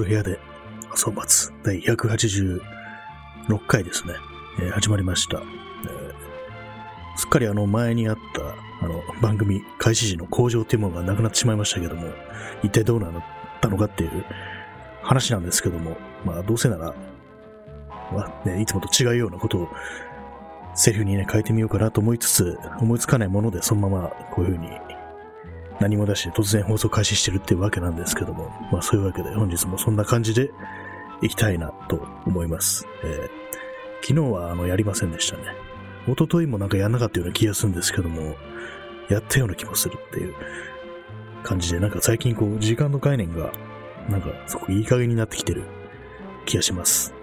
ばんは。えー、夜部屋で朝を待つ第186回ですね。えー、始まりました、えー。すっかりあの前にあったあの番組開始時の工場っていうものがなくなってしまいましたけども、一体どうなったのかっていう話なんですけども、まあどうせなら、まあね、いつもと違うようなことをセリフにね、変えてみようかなと思いつつ、思いつかないものでそのままこういう風に何も出して突然放送開始してるっていうわけなんですけども、まあそういうわけで本日もそんな感じでいきたいなと思います。えー、昨日はあのやりませんでしたね。一昨日もなんかやんなかったような気がするんですけども、やったような気もするっていう感じで、なんか最近こう時間の概念がなんかすごくいい加減になってきてる気がします。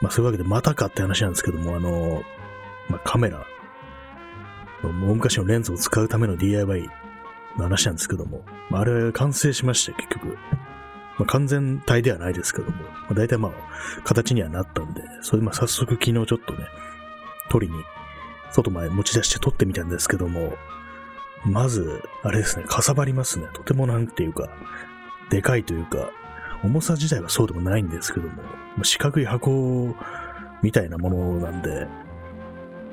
まあそういうわけでまたかって話なんですけども、あの、まあカメラもう昔のレンズを使うための DIY の話なんですけども、まあ、あれは完成しまして、結局。まあ、完全体ではないですけども、まあ、大体まあ、形にはなったんで、それまあ早速昨日ちょっとね、撮りに、外まで持ち出して撮ってみたんですけども、まず、あれですね、かさばりますね。とてもなんていうか、でかいというか、重さ自体はそうでもないんですけども、四角い箱みたいなものなんで、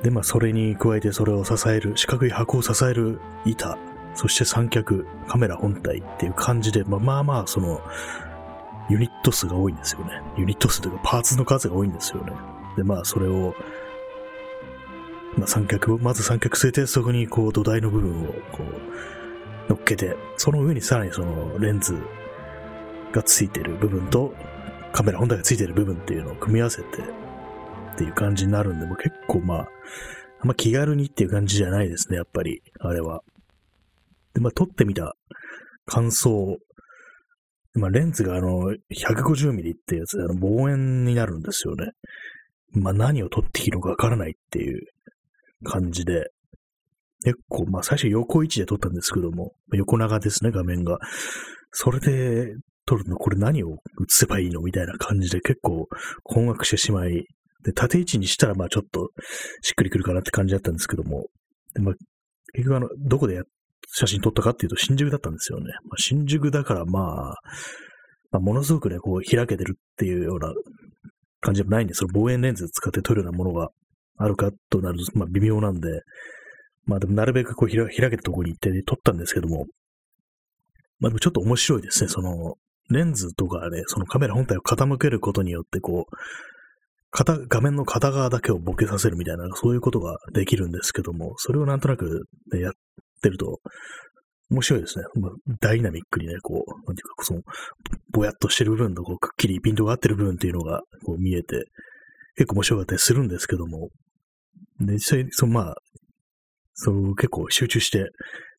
で、まあ、それに加えてそれを支える、四角い箱を支える板、そして三脚、カメラ本体っていう感じで、まあまあまあ、その、ユニット数が多いんですよね。ユニット数というか、パーツの数が多いんですよね。で、まあ、それを、まあ、三脚、まず三脚据えて、そこに、こう、土台の部分を、こう、乗っけて、その上にさらにその、レンズがついてる部分と、カメラ本体がついてる部分っていうのを組み合わせて、っていう感じになるんで、もう結構まあ、あんま気軽にっていう感じじゃないですね、やっぱり、あれは。で、まあ、撮ってみた感想。まあ、レンズがあの、150ミリってやつで、あの、望遠になるんですよね。まあ、何を撮っていいのかわからないっていう感じで、結構、まあ、最初横位置で撮ったんですけども、横長ですね、画面が。それで撮るの、これ何を映せばいいのみたいな感じで結構困惑してしまい、で、縦位置にしたら、まあちょっとしっくりくるかなって感じだったんですけども、でまあ、結局あの、どこで写真撮ったかっていうと新宿だったんですよね。まあ、新宿だからまあ、まあ、ものすごくね、こう開けてるっていうような感じでもないんで、その望遠レンズ使って撮るようなものがあるかとなると、まあ微妙なんで、まあでもなるべくこう開けたところに行って撮ったんですけども、まあでもちょっと面白いですね。その、レンズとかね、そのカメラ本体を傾けることによって、こう、画面の片側だけをボケさせるみたいな、そういうことができるんですけども、それをなんとなく、ね、やってると、面白いですね。ダイナミックにね、こう、なんていうか、その、ぼやっとしてる部分と、こう、くっきりピントが合ってる部分っていうのが、こう見えて、結構面白かったりするんですけども、で、実際、その、まあ、そう、結構集中して、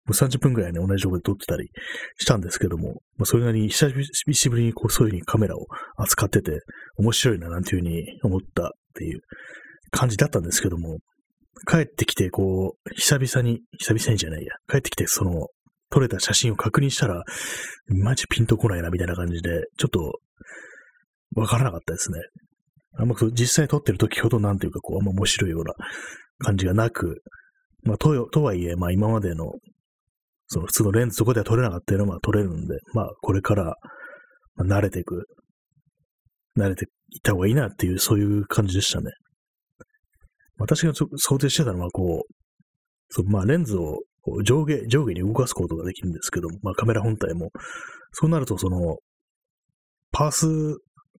う30分くらいね、同じとこで撮ってたりしたんですけども、まあ、それなりに久しぶりにこう、そういう風にカメラを扱ってて、面白いな、なんていう風に思ったっていう感じだったんですけども、帰ってきて、こう、久々に、久々にじゃないや、帰ってきて、その、撮れた写真を確認したら、マジピンとこないな、みたいな感じで、ちょっと、わからなかったですね。あんま実際撮ってる時ほど、なんていうか、こう、あんま面白いような感じがなく、まあ、と、とはいえ、まあ、今までのその普通のレンズそこでは撮れなかったようなのは撮れるんで、まあこれから、まあ、慣れていく、慣れていった方がいいなっていう、そういう感じでしたね。私が想定してたのは、こう、そうまあレンズを上下、上下に動かすことができるんですけど、まあカメラ本体も、そうなるとその、パース、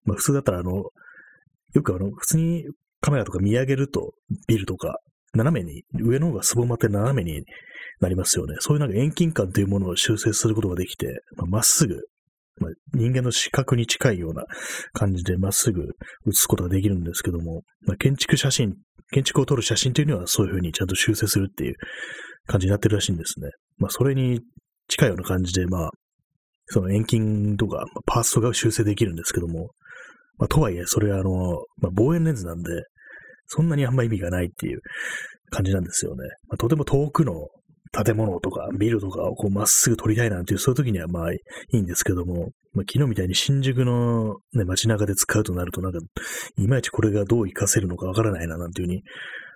まあ普通だったらあの、よくあの、普通にカメラとか見上げると、ビルとか、斜めに、上の方がすぼまって斜めになりますよね。そういうなんか遠近感というものを修正することができて、まあ、っすぐ、まあ、人間の視覚に近いような感じでまっすぐ写すことができるんですけども、まあ、建築写真、建築を撮る写真というのはそういうふうにちゃんと修正するっていう感じになってるらしいんですね。まあ、それに近いような感じで、まあ、その遠近とか、パーストが修正できるんですけども、まあ、とはいえ、それはあの、まあ、望遠レンズなんで、そんなにあんま意味がないっていう感じなんですよね。まあ、とても遠くの建物とかビルとかをこうまっすぐ撮りたいなんていう、そういう時にはまあいいんですけども、まあ、昨日みたいに新宿の、ね、街中で使うとなるとなんか、いまいちこれがどう活かせるのかわからないななんていうふうに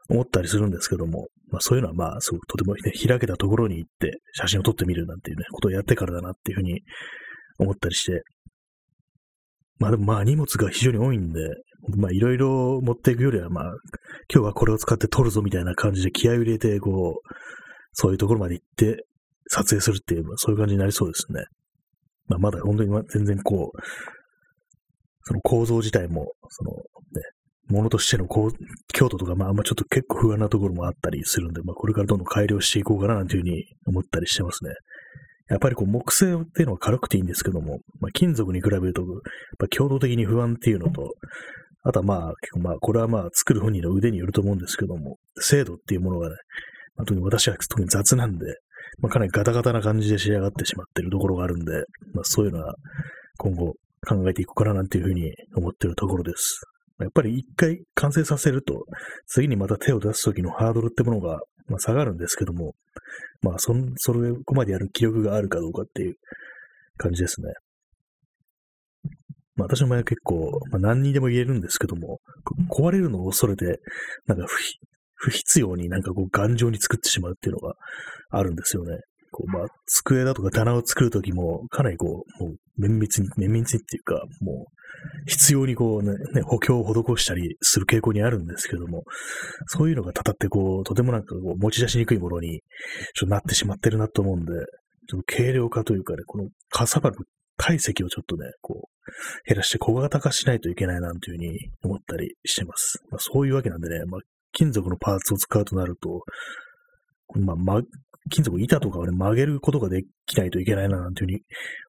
思ったりするんですけども、まあそういうのはまあ、すごくとても、ね、開けたところに行って写真を撮ってみるなんていうね、ことをやってからだなっていうふうに思ったりして、まあでもまあ荷物が非常に多いんで、まあいろいろ持っていくよりはまあ、今日はこれを使って撮るぞみたいな感じで気合を入れて、こう、そういうところまで行って撮影するっていう、そういう感じになりそうですね。まあまだ本当に全然こう、その構造自体も、そのね、ものとしての強度とか、まあ、あんまちょっと結構不安なところもあったりするんで、まあ、これからどんどん改良していこうかな、なんていうふうに思ったりしてますね。やっぱりこう木製っていうのは軽くていいんですけども、まあ、金属に比べると、やっぱ強度的に不安っていうのと、あとはまあ、結構まあ、これはまあ、作る本人の腕によると思うんですけども、精度っていうものがね、まあ、特に私は特に雑なんで、まあ、かなりガタガタな感じで仕上がってしまってるところがあるんで、まあ、そういうのは今後考えていこうかななんていうふうに思ってるところです。やっぱり一回完成させると、次にまた手を出すときのハードルってものが、まあ、下がるんですけども、まあそ、それ、こまでやる気力があるかどうかっていう感じですね。まあ、私の場合は結構、まあ、何にでも言えるんですけども、壊れるのを恐れて、なんか不必要になんかこう頑丈に作ってしまうっていうのがあるんですよね。こう、まあ、机だとか棚を作るときも、かなりこう、もう、綿密に、綿密にっていうか、もう、必要にこうね、ね、補強を施したりする傾向にあるんですけども、そういうのがたたってこう、とてもなんかこう、持ち出しにくいものに、ちょっとなってしまってるなと思うんで、ちょっと軽量化というかね、このかさばる体積をちょっとね、こう、減らして小型化しないといけないなというふうに思ったりしてます。まあ、そういうわけなんでね、まあ、金属のパーツを使うとなると、まあ、ま、金属板とかをね、曲げることができないといけないな、なんていうふうに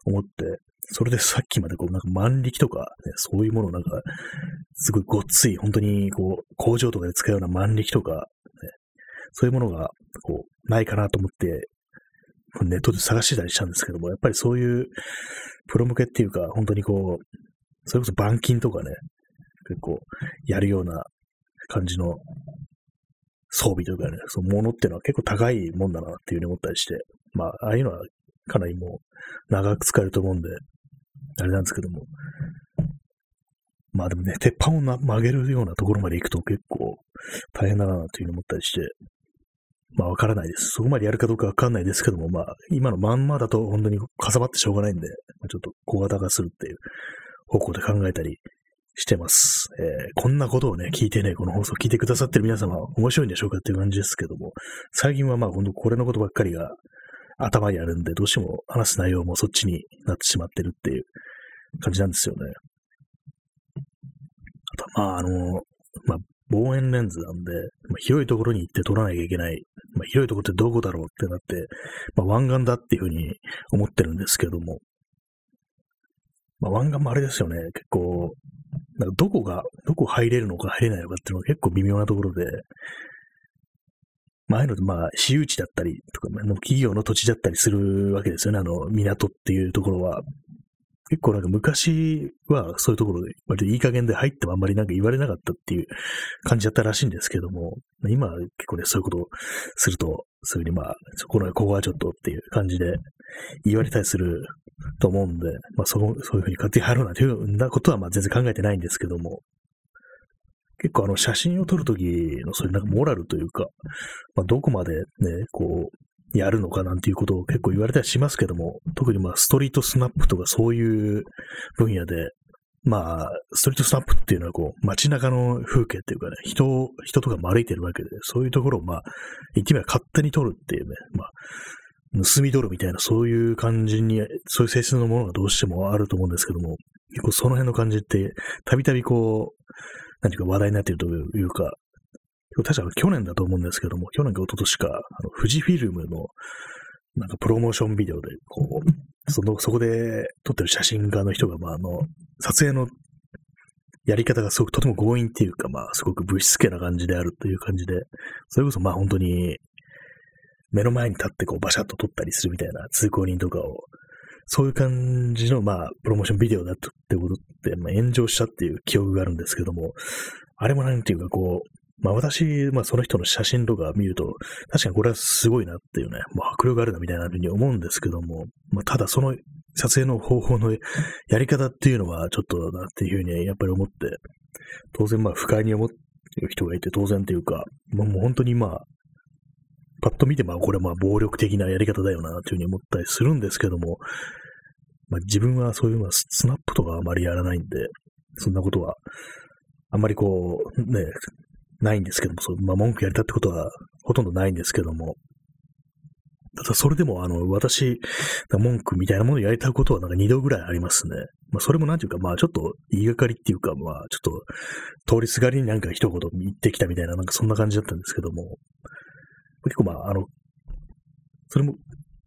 思って、それでさっきまでこう、なんか万力とか、ね、そういうものをなんか、すごいごっつい、本当にこう、工場とかで使うような万力とか、ね、そういうものが、こう、ないかなと思って、ネットで探してたりしたんですけども、やっぱりそういう、プロ向けっていうか、本当にこう、それこそ板金とかね、結構、やるような感じの装備というかね、そのものっていうのは結構高いもんだなっていうふうに思ったりして、まあ、ああいうのはかなりもう長く使えると思うんで、あれなんですけども。まあでもね、鉄板を曲げるようなところまで行くと結構大変だなというふうに思ったりして、まあわからないです。そこまでやるかどうかわかんないですけども、まあ今のまんまだと本当にかさばってしょうがないんで、ちょっと小型化するっていう方向で考えたりしてます。えー、こんなことをね、聞いてね、この放送聞いてくださってる皆様、面白いんでしょうかっていう感じですけども、最近はまあ、ほんとこれのことばっかりが頭にあるんで、どうしても話す内容もそっちになってしまってるっていう感じなんですよね。あと、まあ、あの、まあ、望遠レンズなんで、まあ、広いところに行って撮らなきゃいけない。まあ、広いところってどこだろうってなって、まあ、湾岸だっていうふうに思ってるんですけども、まあ、湾岸もあれですよね、結構、なんかどこが、どこ入れるのか入れないのかっていうのが結構微妙なところで、まあ、ので、まあ、私有地だったりとか、企業の土地だったりするわけですよね、あの、港っていうところは。結構なんか昔はそういうところで割といい加減で入ってもあんまりなんか言われなかったっていう感じだったらしいんですけども、今結構ね、そういうことをすると、すぐにまあ、そこの、ここはちょっとっていう感じで言われたりすると思うんで、まあそそういうふうに勝手に入ろうなんていうなことはまあ全然考えてないんですけども、結構あの写真を撮るときのそういうなんかモラルというか、まあどこまでね、こう、やるのかなんていうことを結構言われたりしますけども、特にまあストリートスナップとかそういう分野で、まあ、ストリートスナップっていうのはこう、街中の風景っていうかね、人、人とかも歩いてるわけで、そういうところをまあ、言ってみれば勝手に撮るっていうね、まあ、盗み取るみたいな、そういう感じに、そういう性質のものがどうしてもあると思うんですけども、結構その辺の感じって、たびたびこう、何ていうか話題になっているというか、確か去年だと思うんですけども、去年か一昨年か、あの、富士フィルムの、なんかプロモーションビデオで、こう、その、そこで撮ってる写真家の人が、まあ、あの、撮影のやり方がすごくとても強引っていうか、まあ、すごく物質系な感じであるという感じで、それこそまあ本当に、目の前に立ってこうバシャッと撮ったりするみたいな通行人とかを、そういう感じのまあ、プロモーションビデオだったってことって、まあ、炎上したっていう記憶があるんですけども、あれもなんていうかこう、まあ私、まあその人の写真とか見ると、確かにこれはすごいなっていうね、もう迫力あるなみたいなふうに思うんですけども、まあただその撮影の方法のやり方っていうのはちょっとなっていうふうにやっぱり思って、当然まあ不快に思ってる人がいて当然っていうか、まあもう本当にまあ、パッと見て、まあ、これはまあ、暴力的なやり方だよな、というふうに思ったりするんですけども、まあ、自分はそういうのはスナップとかあまりやらないんで、そんなことは、あんまりこう、ね、ないんですけども、そうまあ、文句やりたってことはほとんどないんですけども、ただそれでも、あの、私、文句みたいなものをやりたことはなんか二度ぐらいありますね。まあ、それもなんていうか、まあ、ちょっと言いがかりっていうか、まあ、ちょっと、通りすがりになんか一言言ってきたみたいな、なんかそんな感じだったんですけども、結構まあ、あの、それも、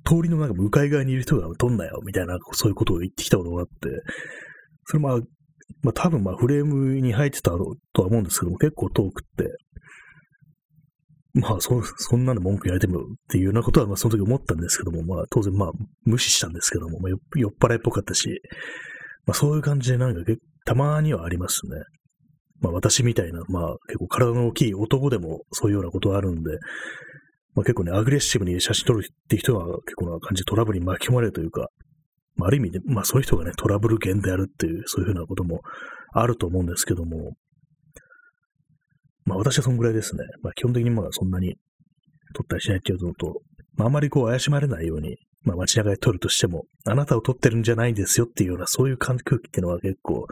通りのなんか向かい側にいる人が撮んなよ、みたいな、そういうことを言ってきたことがあって、それまあ、まあ多分まあフレームに入ってたとは思うんですけども、結構遠くって、まあそ、そんなの文句言われてもっていうようなことは、まあその時思ったんですけども、まあ当然まあ無視したんですけども、まあ、酔っ払いっぽかったし、まあそういう感じでなんかたまにはありますね。まあ私みたいな、まあ結構体の大きい男でもそういうようなことがあるんで、まあ結構ね、アグレッシブに写真撮るって人は結構な感じでトラブルに巻き込まれるというか、まあ、ある意味で、まあそういう人がね、トラブル源であるっていう、そういうふうなこともあると思うんですけども、まあ私はそんぐらいですね。まあ基本的にまあそんなに撮ったりしないっていうのと、まああまりこう怪しまれないように、まあ街中で撮るとしても、あなたを撮ってるんじゃないんですよっていうような、そういう空気っていうのは結構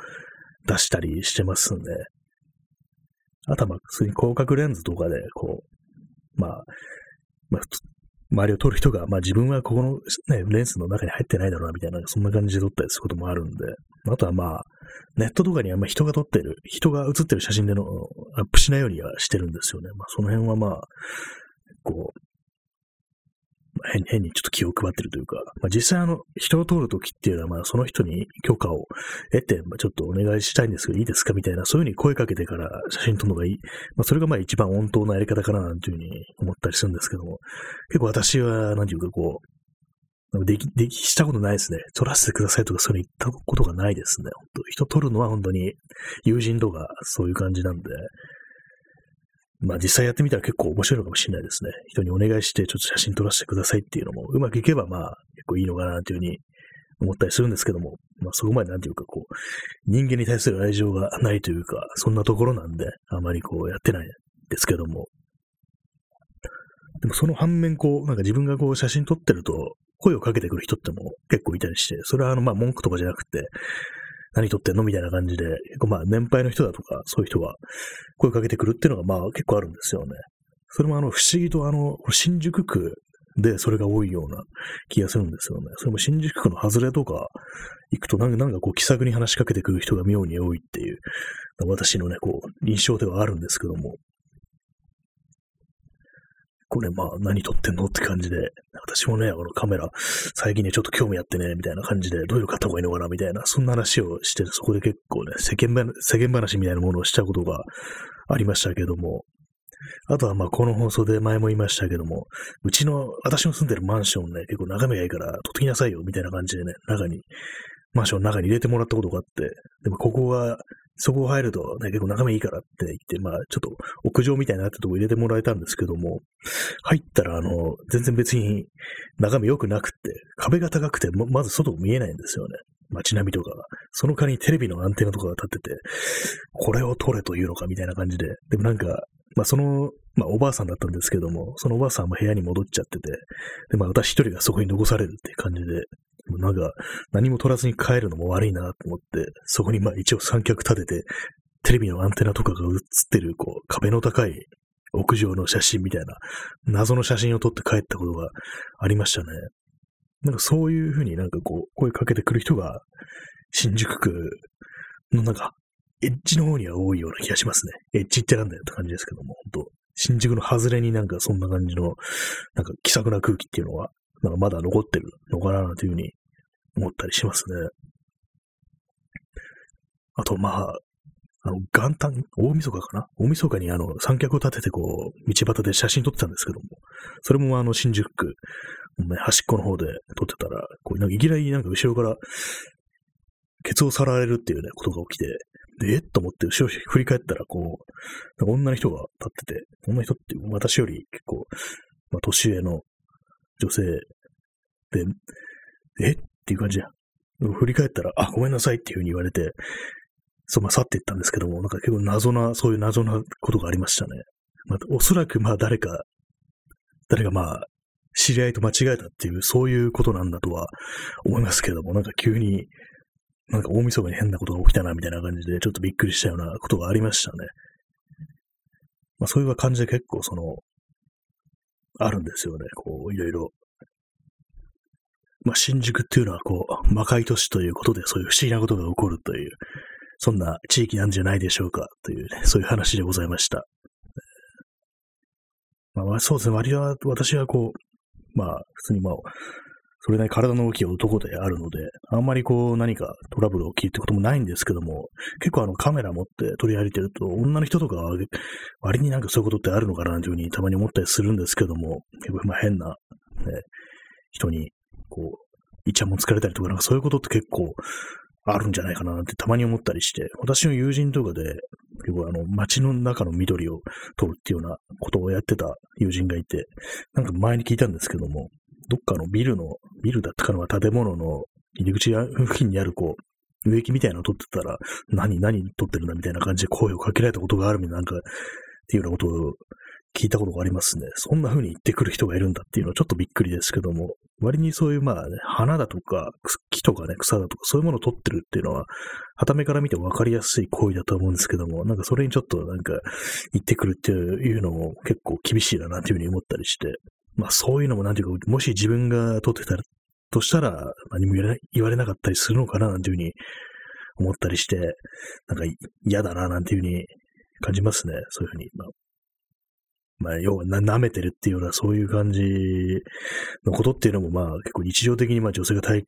出したりしてますんで、あとはまあ普通に広角レンズとかで、こう、まあ、まあ、周りを撮る人が、まあ自分はここの、ね、レンズの中に入ってないだろうな、みたいな、そんな感じで撮ったりすることもあるんで、あとはまあ、ネットとかにあんま人が撮ってる、人が写ってる写真でのアップしないようにはしてるんですよね。まあその辺はまあ、こう、変にちょっと気を配ってるというか、まあ、実際あの、人を通るときっていうのは、まあ、その人に許可を得て、まあ、ちょっとお願いしたいんですけど、いいですかみたいな、そういうふうに声かけてから写真撮るのがいい。まあ、それがまあ一番温当なやり方かな、なんていうふうに思ったりするんですけども、結構私は、なんていうかこう、でき、でき、したことないですね。撮らせてくださいとかそういうの言ったことがないですね。本当人撮るのは本当に友人とかそういう感じなんで、まあ実際やってみたら結構面白いのかもしれないですね。人にお願いしてちょっと写真撮らせてくださいっていうのもうまくいけばまあ結構いいのかなというふうに思ったりするんですけども、まあそこまでなんていうかこう、人間に対する愛情がないというか、そんなところなんで、あまりこうやってないですけども。でもその反面こう、なんか自分がこう写真撮ってると、声をかけてくる人っても結構いたりして、それはあのまあ文句とかじゃなくて、何撮ってんの？みたいな感じで、結構まあ年配の人だとか、そういう人は声かけてくるっていうのがまあ結構あるんですよね。それもあの不思議とあの、新宿区でそれが多いような気がするんですよね。それも新宿区の外れとか行くとなんかなんかこう気さくに話しかけてくる人が妙に多いっていう、私のね、こう、印象ではあるんですけども、これまあ何撮ってんのって感じで、私もね、あのカメラ、最近ね、ちょっと興味あってね、みたいな感じで、どういう方がいいのかな、みたいな、そんな話をして、そこで結構ね、世間話、世間話みたいなものをしたことがありましたけども、あとはまあこの放送で前も言いましたけども、うちの、私の住んでるマンションね、結構眺めがいいから撮ってきなさいよ、みたいな感じでね、中に、マンションの中に入れてもらったことがあって、でもここがそこ入るとね、結構眺めいいからって言って、まあ、ちょっと屋上みたいになったとこ入れてもらえたんですけども、入ったら、あの、全然別に眺め良くなくって、壁が高くて、まず外見えないんですよね。街並みとかが。その代わりにテレビのアンテナとかが立ってて、これを撮れというのかみたいな感じで。でもなんか、まあその、まあおばあさんだったんですけども、そのおばあさんも部屋に戻っちゃってて、で、まあ私一人がそこに残されるっていう感じで、なんか、何も取らずに帰るのも悪いなと思って、そこにまあ一応三脚立てて、テレビのアンテナとかが映ってる、こう、壁の高い屋上の写真みたいな、謎の写真を撮って帰ったことがありましたね。なんかそういうふうになんかこう、声かけてくる人が、新宿区のなんか、エッジの方には多いような気がしますね。エッジってなんだよって感じですけども、本当新宿の外れになんかそんな感じの、なんか気さくな空気っていうのはなんかまだ残ってるのかなというふうに思ったりしますね。あと、まあ、あの、元旦、大晦日かな？大晦日にあの、三脚を立ててこう、道端で写真撮ってたんですけども、それもあの、新宿区、ね、端っこの方で撮ってたら、こう、なんかいきなりなんか後ろから、ケツをさられるっていうね、ことが起きて、で、えっ？と思って後ろ振り返ったら、こう、女の人が立ってて、女の人って私より結構、まあ、年上の女性、え？っていう感じや。振り返ったら、あ、ごめんなさいっていうふうに言われて、そう、まあ、去っていったんですけども、なんか結構謎な、そういう謎なことがありましたね。まあ、おそらく、まあ、誰か、誰がまあ、知り合いと間違えたっていう、そういうことなんだとは思いますけども、なんか急に、なんか大晦日に変なことが起きたな、みたいな感じで、ちょっとびっくりしたようなことがありましたね。まあ、そういう感じで結構その、あるんですよね。こう、いろいろ。まあ、新宿っていうのは、こう、魔界都市ということで、そういう不思議なことが起こるという、そんな地域なんじゃないでしょうか、というね、そういう話でございました。まあ、そうですね、割は、私はこう、まあ、普通にまあ、それなりに体の大きい男であるので、あんまりこう何かトラブル起きるってこともないんですけども、結構あのカメラ持って取り歩いてると、女の人とか割になんかそういうことってあるのかなというふうにたまに思ったりするんですけども、結構まあ変な、ね、人に、イチャモンつかれたりとか、なんかそういうことって結構あるんじゃないかなってたまに思ったりして、私の友人とかで、結構あの街の中の緑を撮るっていうようなことをやってた友人がいて、なんか前に聞いたんですけども、どっかのビルの、ビルだったかのは建物の入り口付近にあるこう、植木みたいなのを撮ってたら、何、何撮ってるんだみたいな感じで声をかけられたことがあるみたいな、なんか、っていうようなことを聞いたことがありますね。そんな風に言ってくる人がいるんだっていうのはちょっとびっくりですけども、割にそういうまあね、花だとか、木とかね、草だとか、そういうものを撮ってるっていうのは、旗目から見て分かりやすい行為だと思うんですけども、なんかそれにちょっとなんか言ってくるっていうのも結構厳しいななんていうふうに思ったりして、まあそういうのもなんていうか、もし自分が撮ってたとしたら何も言われなかったりするのかななんていうふうに思ったりして、なんか嫌だななんていうふうに感じますね。そういうふうに。まあ、まあ、要は舐めてるっていうようなそういう感じのことっていうのもまあ結構日常的にまあ女性が体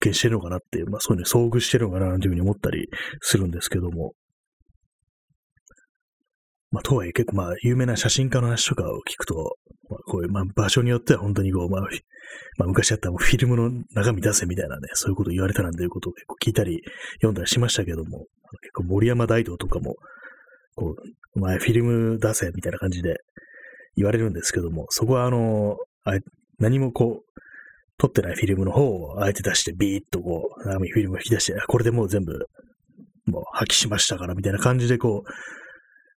験してるのかなっていう、まあそういうの遭遇してるのかなというふうに思ったりするんですけども、まあ、とはいえ結構まあ、有名な写真家の話とかを聞くと、まあ、こういう、まあ、場所によっては本当にこう、まあ、まあ、昔あったフィルムの中身出せみたいなね、そういうこと言われたなんていうことを結構聞いたり、読んだりしましたけども、結構森山大道とかも、こう、お前フィルム出せみたいな感じで言われるんですけども、そこはあの、あ何もこう、撮ってないフィルムの方をあえて出してビーッとこう、フィルムを引き出して、これでもう全部、もう破棄しましたからみたいな感じでこう、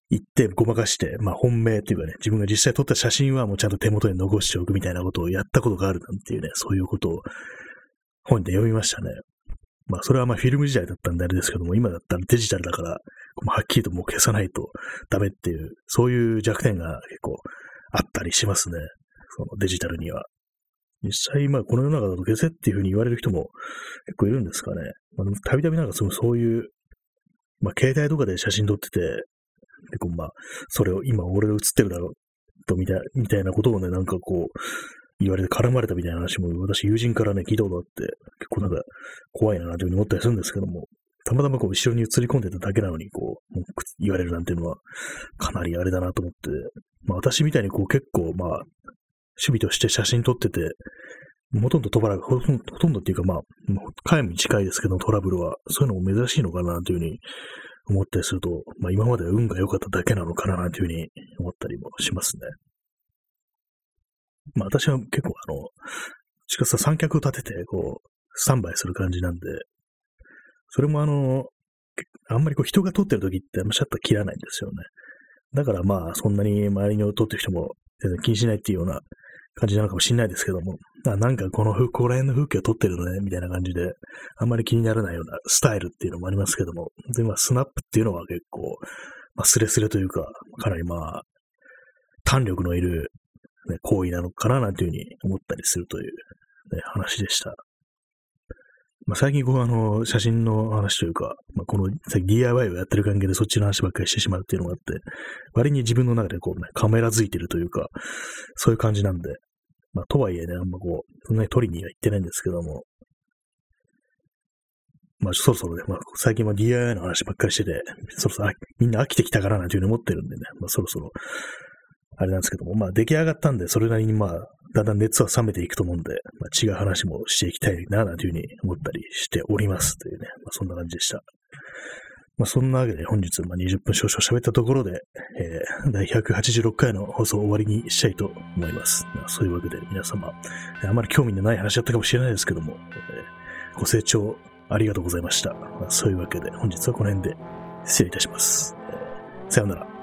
言ってごまかして、まあ本命っていうかね、自分が実際撮った写真はもうちゃんと手元に残しておくみたいなことをやったことがあるなんていうね、そういうことを本で読みましたね。まあそれはまあフィルム時代だったんであれですけども、今だったらデジタルだから、はっきりともう消さないとダメっていう、そういう弱点が結構あったりしますね。そのデジタルには。実際、まあこの世の中だと消せっていうふうに言われる人も結構いるんですかね。まあ、たびたびなんかそのそういう、まあ携帯とかで写真撮ってて、結構まあ、それを今俺が映ってるだろうとみたいなことをね、なんかこう、言われて絡まれたみたいな話も私友人からね、聞いたことあって、結構なんか怖いなというふうに思ったりするんですけども、たまたまこう後ろに映り込んでただけなのに、こう、言われるなんていうのは、かなりあれだなと思って、まあ私みたいにこう結構まあ、趣味として写真撮ってて、ほとんど飛ばない、ほとんどっていうかまあ、皆無に近いですけどトラブルは、そういうのも珍しいのかなというふうに思ったりすると、まあ今まで運が良かっただけなのかななんていうふうに思ったりもしますね。まあ私は結構あの、しかし三脚を立てて、こう、スタンバイする感じなんで、それもあの、あんまりこう人が撮ってる時ってあんまシャッター切らないんですよね。だからまあそんなに周りに撮ってる人も全然気にしないっていうような感じなのかもしれないですけども、なんかこの、ここら辺の風景を撮ってるのね、みたいな感じで、あんまり気にならないようなスタイルっていうのもありますけども、で、まあ、スナップっていうのは結構、まあ、スレスレというか、かなりまあ、弾力のいる、ね、行為なのかな、なんていうふうに思ったりするという、ね、話でした。まあ、最近こう、あの、写真の話というか、まあ、この DIY をやってる関係でそっちの話ばっかりしてしまうっていうのがあって、割に自分の中でこうね、カメラ付いてるというか、そういう感じなんで、まあ、とはいえね、あんまこう、そんなに取りには行ってないんですけども、まあ、そろそろね、まあ、最近は DIY の話ばっかりしてて、そろそろみんな飽きてきたからなんていうふうに思ってるんでね、まあ、そろそろ、あれなんですけども、まあ、出来上がったんで、それなりにまあ、だんだん熱は冷めていくと思うんで、まあ、違う話もしていきたいな、なんていうふうに思ったりしております。というね、まあ、そんな感じでした。まあ、そんなわけで本日、まあ、20分少々喋ったところで、えー、第186回の放送を終わりにしたいと思います。まあ、そういうわけで皆様、あまり興味のない話だったかもしれないですけども、えー、ご清聴ありがとうございました。まあ、そういうわけで本日はこの辺で失礼いたします。えー、さようなら。